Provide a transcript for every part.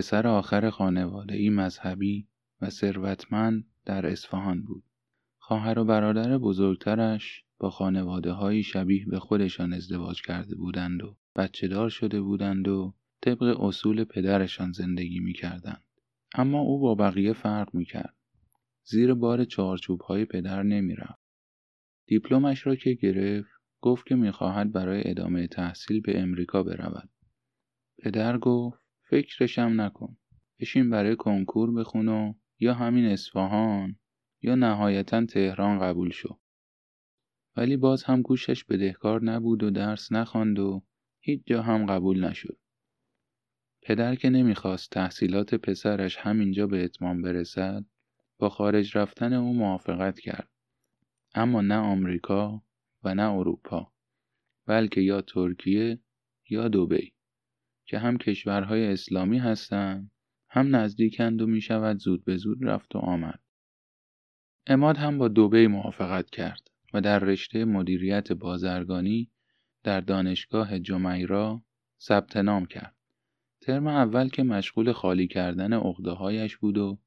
پسر آخر خانواده ای مذهبی و ثروتمند در اصفهان بود. خواهر و برادر بزرگترش با خانواده های شبیه به خودشان ازدواج کرده بودند و بچه دار شده بودند و طبق اصول پدرشان زندگی می کردند. اما او با بقیه فرق می کرد. زیر بار چارچوب های پدر نمی رفت. دیپلمش را که گرفت گفت که می‌خواهد برای ادامه تحصیل به امریکا برود. پدر گفت فکرشم نکن. بشین برای کنکور بخون و یا همین اصفهان یا نهایتا تهران قبول شو. ولی باز هم گوشش بدهکار نبود و درس نخواند و هیچ جا هم قبول نشد. پدر که نمی‌خواست تحصیلات پسرش همینجا به اتمام برسد با خارج رفتن او موافقت کرد. اما نه آمریکا و نه اروپا بلکه یا ترکیه یا دوبی که هم کشورهای اسلامی هستند هم نزدیکند و می شود زود به زود رفت و آمد. اماد هم با دوبی موافقت کرد و در رشته مدیریت بازرگانی در دانشگاه جمیرا ثبت نام کرد. ترم اول که مشغول خالی کردن هایش بود و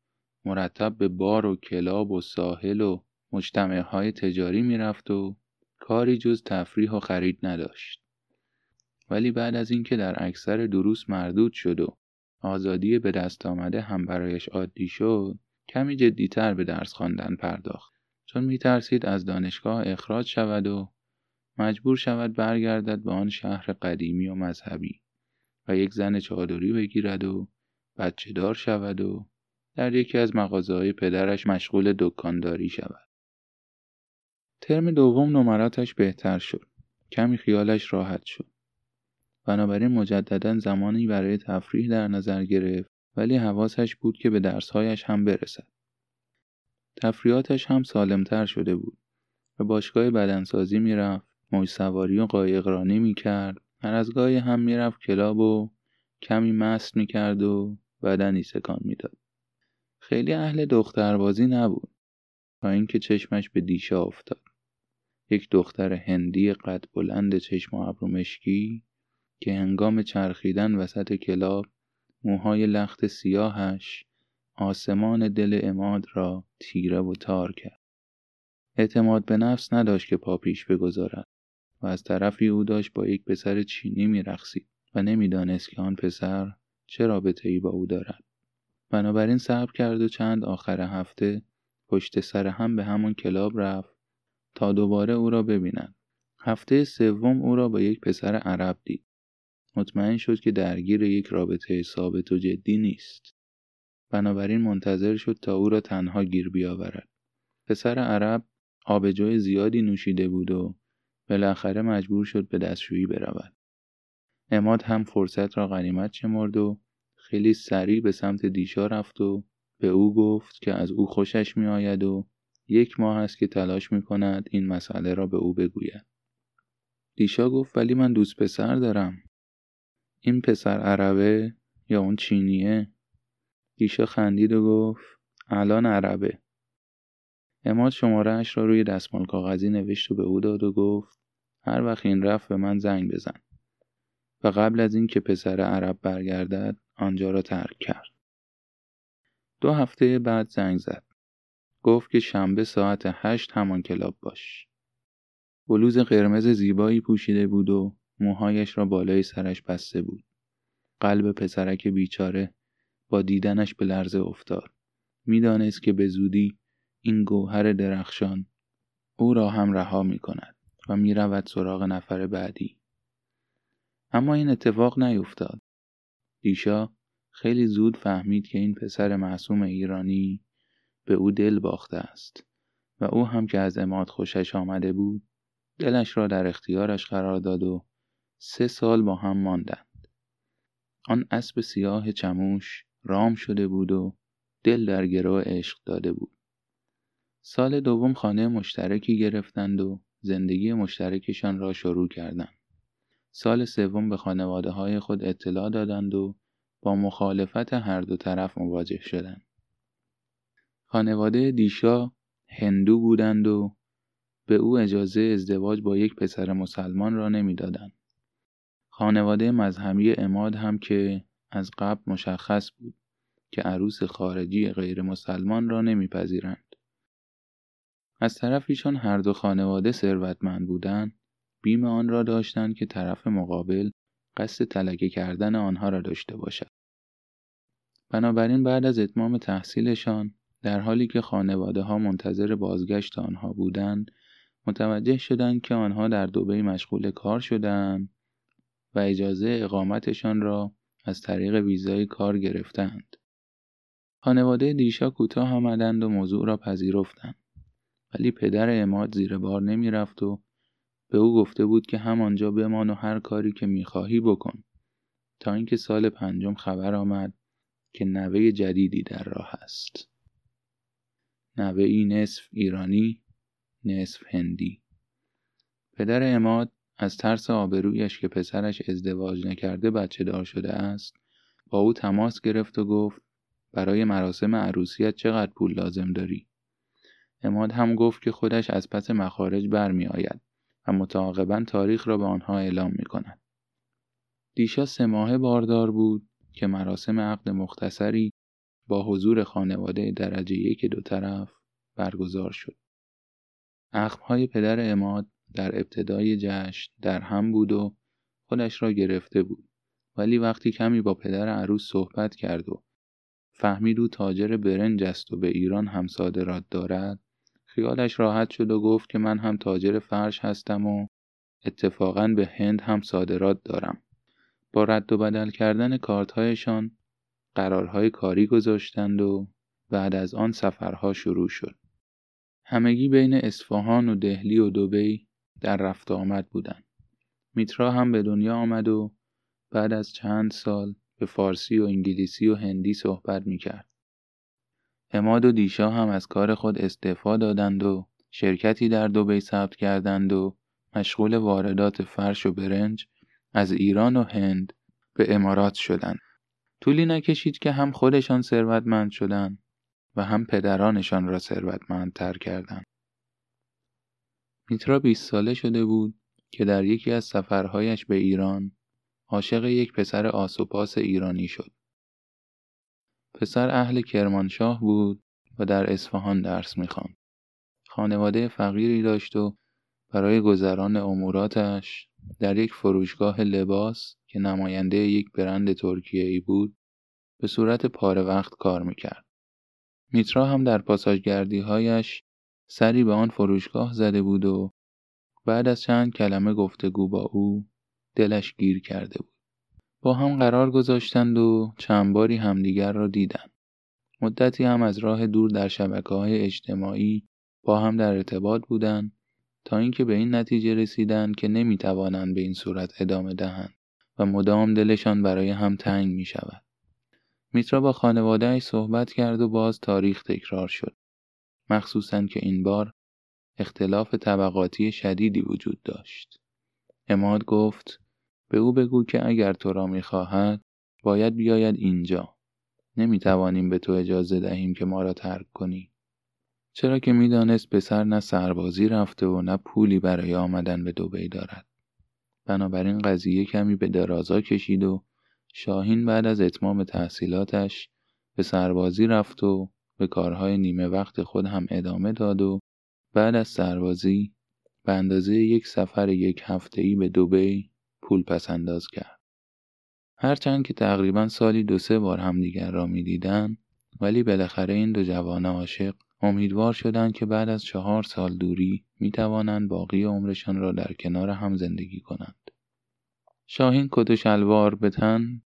مرتب به بار و کلاب و ساحل و های تجاری می‌رفت و کاری جز تفریح و خرید نداشت. ولی بعد از اینکه در اکثر دروس مردود شد و آزادی به دست آمده هم برایش عادی شد کمی جدیتر به درس خواندن پرداخت چون میترسید از دانشگاه اخراج شود و مجبور شود برگردد به آن شهر قدیمی و مذهبی و یک زن چادری بگیرد و بچه دار شود و در یکی از مغازه پدرش مشغول دکانداری شود. ترم دوم نمراتش بهتر شد. کمی خیالش راحت شد. بنابراین مجددا زمانی برای تفریح در نظر گرفت ولی حواسش بود که به درسهایش هم برسد. تفریحاتش هم سالمتر شده بود. به باشگاه بدنسازی می‌رفت، موج سواری و قایقرانی می‌کرد، هر از گاهی هم می‌رفت کلاب و کمی مست می‌کرد و بدنی سکان می‌داد. خیلی اهل دختربازی نبود تا اینکه چشمش به دیشا افتاد. یک دختر هندی قد بلند چشم و ابرو مشکی که هنگام چرخیدن وسط کلاب موهای لخت سیاهش آسمان دل اماد را تیره و تار کرد. اعتماد به نفس نداشت که پا پیش بگذارد و از طرفی او داشت با یک پسر چینی میرقصید و نمی‌دانست که آن پسر چه رابطه ای با او دارد. بنابراین صبر کرد و چند آخر هفته پشت سر هم به همون کلاب رفت تا دوباره او را ببیند. هفته سوم او را با یک پسر عرب دید. مطمئن شد که درگیر یک رابطه ثابت و جدی نیست. بنابراین منتظر شد تا او را تنها گیر بیاورد. پسر عرب آبجوی زیادی نوشیده بود و بالاخره مجبور شد به دستشویی برود. اماد هم فرصت را غنیمت شمرد و خیلی سریع به سمت دیشا رفت و به او گفت که از او خوشش می آید و یک ماه است که تلاش می کند این مسئله را به او بگوید. دیشا گفت ولی من دوست پسر دارم. این پسر عربه یا اون چینیه؟ دیشا خندید و گفت الان عربه. اماد شمارهش را روی دستمال کاغذی نوشت و به او داد و گفت هر وقت این رفت به من زنگ بزن. و قبل از اینکه پسر عرب برگردد آنجا را ترک کرد. دو هفته بعد زنگ زد. گفت که شنبه ساعت هشت همان کلاب باش. بلوز قرمز زیبایی پوشیده بود و موهایش را بالای سرش بسته بود. قلب پسرک بیچاره با دیدنش به لرزه افتاد. می‌دانست که به زودی این گوهر درخشان او را هم رها می کند و می رود سراغ نفر بعدی. اما این اتفاق نیفتاد. دیشا خیلی زود فهمید که این پسر معصوم ایرانی به او دل باخته است و او هم که از اماد خوشش آمده بود دلش را در اختیارش قرار داد و سه سال با هم ماندند. آن اسب سیاه چموش رام شده بود و دل در گروه عشق داده بود. سال دوم خانه مشترکی گرفتند و زندگی مشترکشان را شروع کردند. سال سوم به خانواده های خود اطلاع دادند و با مخالفت هر دو طرف مواجه شدند. خانواده دیشا هندو بودند و به او اجازه ازدواج با یک پسر مسلمان را نمی‌دادند. خانواده مذهبی اماد هم که از قبل مشخص بود که عروس خارجی غیر مسلمان را نمیپذیرند. از طرفی چون هر دو خانواده ثروتمند بودند بیم آن را داشتند که طرف مقابل قصد تلکه کردن آنها را داشته باشد. بنابراین بعد از اتمام تحصیلشان در حالی که خانواده ها منتظر بازگشت آنها بودند متوجه شدند که آنها در دوبه مشغول کار شدند و اجازه اقامتشان را از طریق ویزای کار گرفتند. خانواده دیشا کوتاه آمدند و موضوع را پذیرفتند. ولی پدر اماد زیر بار نمی رفت و به او گفته بود که همانجا بمان و هر کاری که می‌خواهی بکن تا اینکه سال پنجم خبر آمد که نوه جدیدی در راه است. نوه ای نصف ایرانی نصف هندی پدر اماد از ترس آبرویش که پسرش ازدواج نکرده بچه دار شده است با او تماس گرفت و گفت برای مراسم عروسیت چقدر پول لازم داری؟ اماد هم گفت که خودش از پس مخارج برمی آید و متعاقبا تاریخ را به آنها اعلام می کند. دیشا سه ماه باردار بود که مراسم عقد مختصری با حضور خانواده درجه یک دو طرف برگزار شد. اخمهای پدر اماد در ابتدای جشن در هم بود و خودش را گرفته بود. ولی وقتی کمی با پدر عروس صحبت کرد و فهمید او تاجر برنج است و به ایران هم صادرات دارد خیالش راحت شد و گفت که من هم تاجر فرش هستم و اتفاقا به هند هم صادرات دارم. با رد و بدل کردن کارتهایشان قرارهای کاری گذاشتند و بعد از آن سفرها شروع شد. همگی بین اصفهان و دهلی و دوبی در رفت آمد بودند. میترا هم به دنیا آمد و بعد از چند سال به فارسی و انگلیسی و هندی صحبت می‌کرد. اماد و دیشا هم از کار خود استعفا دادند و شرکتی در دوبی ثبت کردند و مشغول واردات فرش و برنج از ایران و هند به امارات شدند. طولی نکشید که هم خودشان ثروتمند شدند و هم پدرانشان را ثروتمندتر کردند. میترا 20 ساله شده بود که در یکی از سفرهایش به ایران عاشق یک پسر آسوپاس ایرانی شد. پسر اهل کرمانشاه بود و در اصفهان درس می‌خواند. خانواده فقیری داشت و برای گذران اموراتش در یک فروشگاه لباس که نماینده یک برند ترکیه ای بود به صورت پاره وقت کار می‌کرد. میترا هم در هایش سری به آن فروشگاه زده بود و بعد از چند کلمه گفتگو با او دلش گیر کرده بود. با هم قرار گذاشتند و چند باری همدیگر را دیدند. مدتی هم از راه دور در شبکه های اجتماعی با هم در ارتباط بودند تا اینکه به این نتیجه رسیدند که نمی توانند به این صورت ادامه دهند و مدام دلشان برای هم تنگ می شود. میترا با خانوادهش صحبت کرد و باز تاریخ تکرار شد. مخصوصا که این بار اختلاف طبقاتی شدیدی وجود داشت. اماد گفت به او بگو که اگر تو را می‌خواهد باید بیاید اینجا. نمی‌توانیم به تو اجازه دهیم که ما را ترک کنی. چرا که می‌دانست پسر نه سربازی رفته و نه پولی برای آمدن به دوبی دارد. بنابراین قضیه کمی به درازا کشید و شاهین بعد از اتمام تحصیلاتش به سربازی رفت و به کارهای نیمه وقت خود هم ادامه داد و بعد از سربازی به اندازه یک سفر یک هفته‌ای به دوبی پول پس انداز کرد. هرچند که تقریبا سالی دو سه بار همدیگر را می‌دیدند ولی بالاخره این دو جوان عاشق امیدوار شدند که بعد از چهار سال دوری می توانند باقی عمرشان را در کنار هم زندگی کنند. شاهین کت و شلوار به تن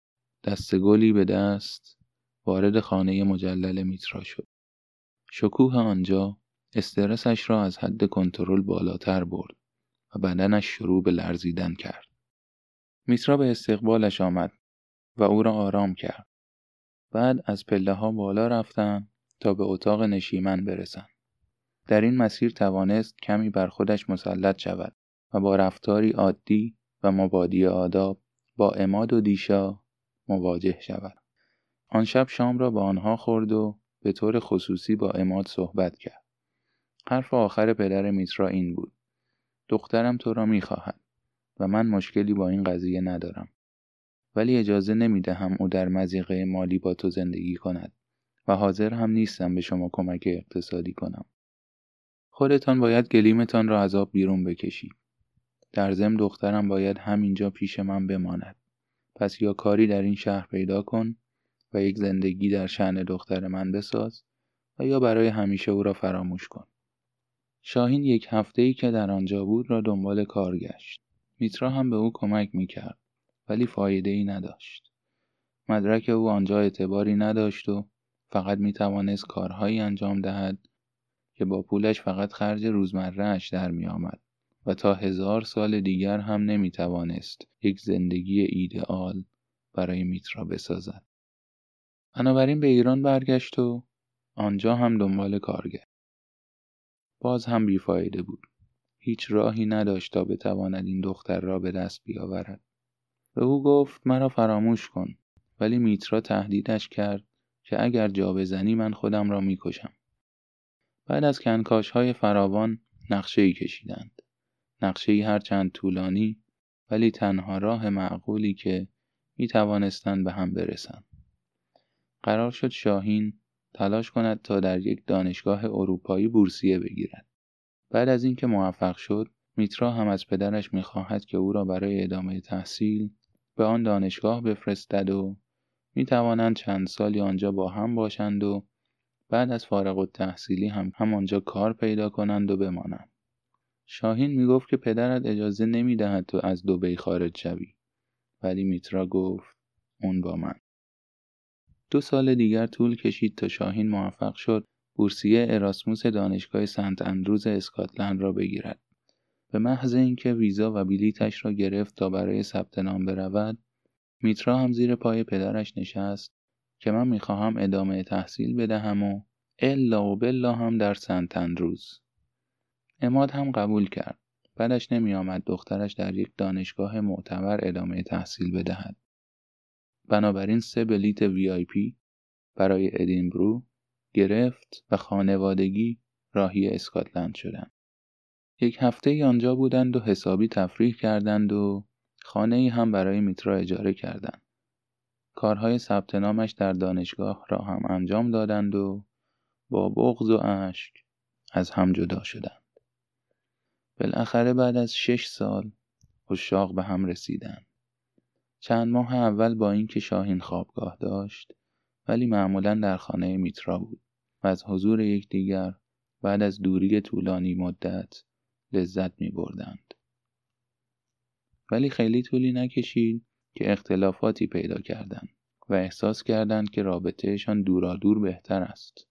دست گلی به دست وارد خانه مجلل میترا شد. شکوه آنجا استرسش را از حد کنترل بالاتر برد و بدنش شروع به لرزیدن کرد. میترا به استقبالش آمد و او را آرام کرد. بعد از پله ها بالا رفتن تا به اتاق نشیمن برسند در این مسیر توانست کمی بر خودش مسلط شود و با رفتاری عادی و مبادی آداب با اماد و دیشا مواجه شود. آن شب شام را با آنها خورد و به طور خصوصی با اماد صحبت کرد. حرف آخر پدر میترا این بود. دخترم تو را می‌خواهد و من مشکلی با این قضیه ندارم. ولی اجازه نمی‌دهم او در مزیقه مالی با تو زندگی کند و حاضر هم نیستم به شما کمک اقتصادی کنم. خودتان باید گلیمتان را از آب بیرون بکشید. در ضمن دخترم باید همینجا پیش من بماند. پس یا کاری در این شهر پیدا کن و یک زندگی در شعن دختر من بساز و یا برای همیشه او را فراموش کن. شاهین یک هفته ای که در آنجا بود را دنبال کار گشت. میترا هم به او کمک می کرد ولی فایده ای نداشت. مدرک او آنجا اعتباری نداشت و فقط می توانست کارهایی انجام دهد که با پولش فقط خرج روزمرهش در می آمد و تا هزار سال دیگر هم نمی توانست یک زندگی ایدئال برای میترا بسازد. بنابراین به ایران برگشت و آنجا هم دنبال کار باز هم بیفایده بود. هیچ راهی نداشت تا بتواند این دختر را به دست بیاورد. به او گفت مرا فراموش کن ولی میترا تهدیدش کرد که اگر جا بزنی من خودم را می‌کشم. بعد از کنکاش های فراوان نقشه کشیدند. نقشه ای هرچند طولانی ولی تنها راه معقولی که می توانستند به هم برسند. قرار شد شاهین تلاش کند تا در یک دانشگاه اروپایی بورسیه بگیرد. بعد از اینکه موفق شد، میترا هم از پدرش می‌خواهد که او را برای ادامه تحصیل به آن دانشگاه بفرستد و می توانند چند سالی آنجا با هم باشند و بعد از فارغ و تحصیلی هم همانجا کار پیدا کنند و بمانند. شاهین می گفت که پدرت اجازه نمی دهد تو از دوبی خارج شوی. ولی میترا گفت اون با من. دو سال دیگر طول کشید تا شاهین موفق شد بورسیه اراسموس دانشگاه سنت اندروز اسکاتلند را بگیرد. به محض اینکه ویزا و بلیتش را گرفت تا برای ثبت نام برود میترا هم زیر پای پدرش نشست که من می‌خواهم ادامه تحصیل بدهم و الا و بلا هم در سنت اندروز. اماد هم قبول کرد. بعدش نمیآمد دخترش در یک دانشگاه معتبر ادامه تحصیل بدهد. بنابراین سه بلیت وی آی پی برای ادینبرو گرفت و خانوادگی راهی اسکاتلند شدند. یک هفته ای آنجا بودند و حسابی تفریح کردند و خانه ای هم برای میترا اجاره کردند. کارهای ثبت نامش در دانشگاه را هم انجام دادند و با بغض و اشک از هم جدا شدند. بالاخره بعد از شش سال اشاق به هم رسیدند. چند ماه اول با اینکه شاهین خوابگاه داشت ولی معمولا در خانه میترا بود و از حضور یکدیگر بعد از دوری طولانی مدت لذت می بردند. ولی خیلی طولی نکشید که اختلافاتی پیدا کردند و احساس کردند که رابطهشان دورادور بهتر است.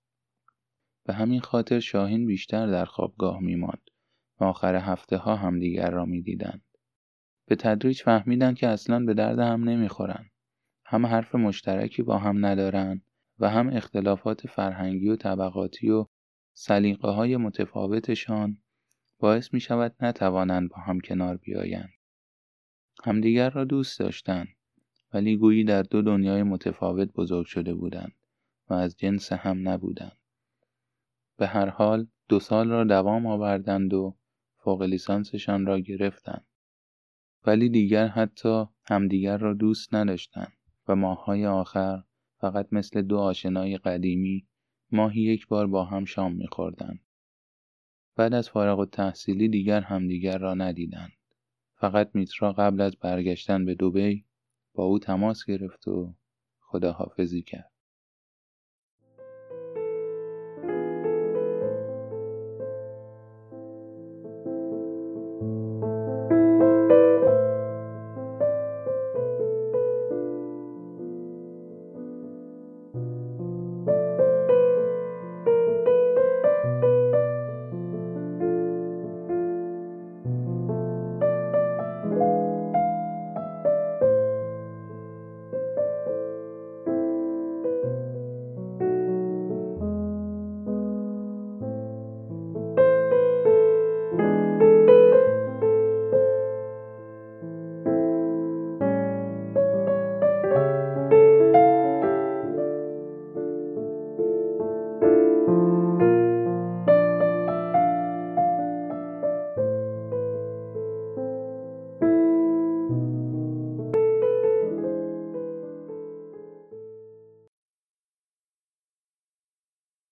به همین خاطر شاهین بیشتر در خوابگاه می ماند و آخر هفته ها همدیگر را می دیدند. به تدریج فهمیدند که اصلا به درد هم نمی‌خورن. هم حرف مشترکی با هم ندارن و هم اختلافات فرهنگی و طبقاتی و سلیقه های متفاوتشان باعث می شود نتوانند با هم کنار بیایند. همدیگر را دوست داشتند ولی گویی در دو دنیای متفاوت بزرگ شده بودند و از جنس هم نبودند. به هر حال دو سال را دوام آوردند و فوق لیسانسشان را گرفتند. ولی دیگر حتی همدیگر را دوست نداشتند و ماههای آخر فقط مثل دو آشنای قدیمی ماهی یک بار با هم شام میخوردند. بعد از فارغ و تحصیلی دیگر همدیگر را ندیدند. فقط میترا قبل از برگشتن به دوبی با او تماس گرفت و خداحافظی کرد.